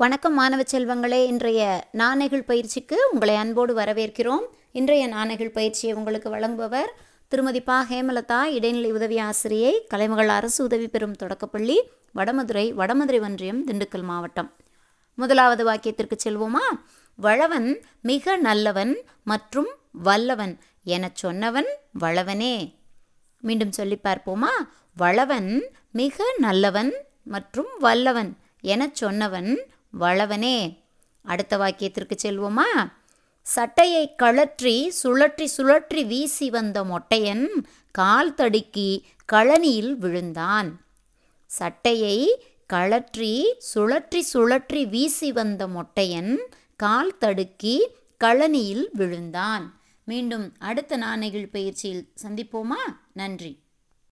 வணக்கம் மாணவ செல்வங்களே இன்றைய நாணயங்கள் பயிற்சிக்கு உங்களை அன்போடு வரவேற்கிறோம். இன்றைய நாணயங்கள் பயிற்சியை உங்களுக்கு வழங்குபவர் திருமதி பா. ஹேமலதா இடைநிலை உதவி ஆசிரியை கலைமகள் அரசு உதவி பெறும் தொடக்கப்பள்ளி வடமதுரை வடமதுரை ஒன்றியம் திண்டுக்கல் மாவட்டம். முதலாவது வாக்கியத்திற்கு செல்வோமா? வளவன் மிக நல்லவன் மற்றும் வல்லவன் எனச் சொன்னவன் வளவனே. மீண்டும் சொல்லி பார்ப்போமா? வளவன் மிக நல்லவன் மற்றும் வல்லவன் எனச் சொன்னவன் வளவனே அடுத்த வாக்கியத்திற்கு செல்வோமா? சட்டையை கழற்றி சுழற்றி சுழற்றி வீசி வந்த மொட்டையன் கால் தடுக்கி கழனியில் விழுந்தான். சட்டையை கழற்றி சுழற்றி சுழற்றி வீசி வந்த மொட்டையன் கால் தடுக்கி கழனியில் விழுந்தான். மீண்டும் அடுத்த நாணயங்கள் பயிற்சியில் சந்திப்போமா? நன்றி.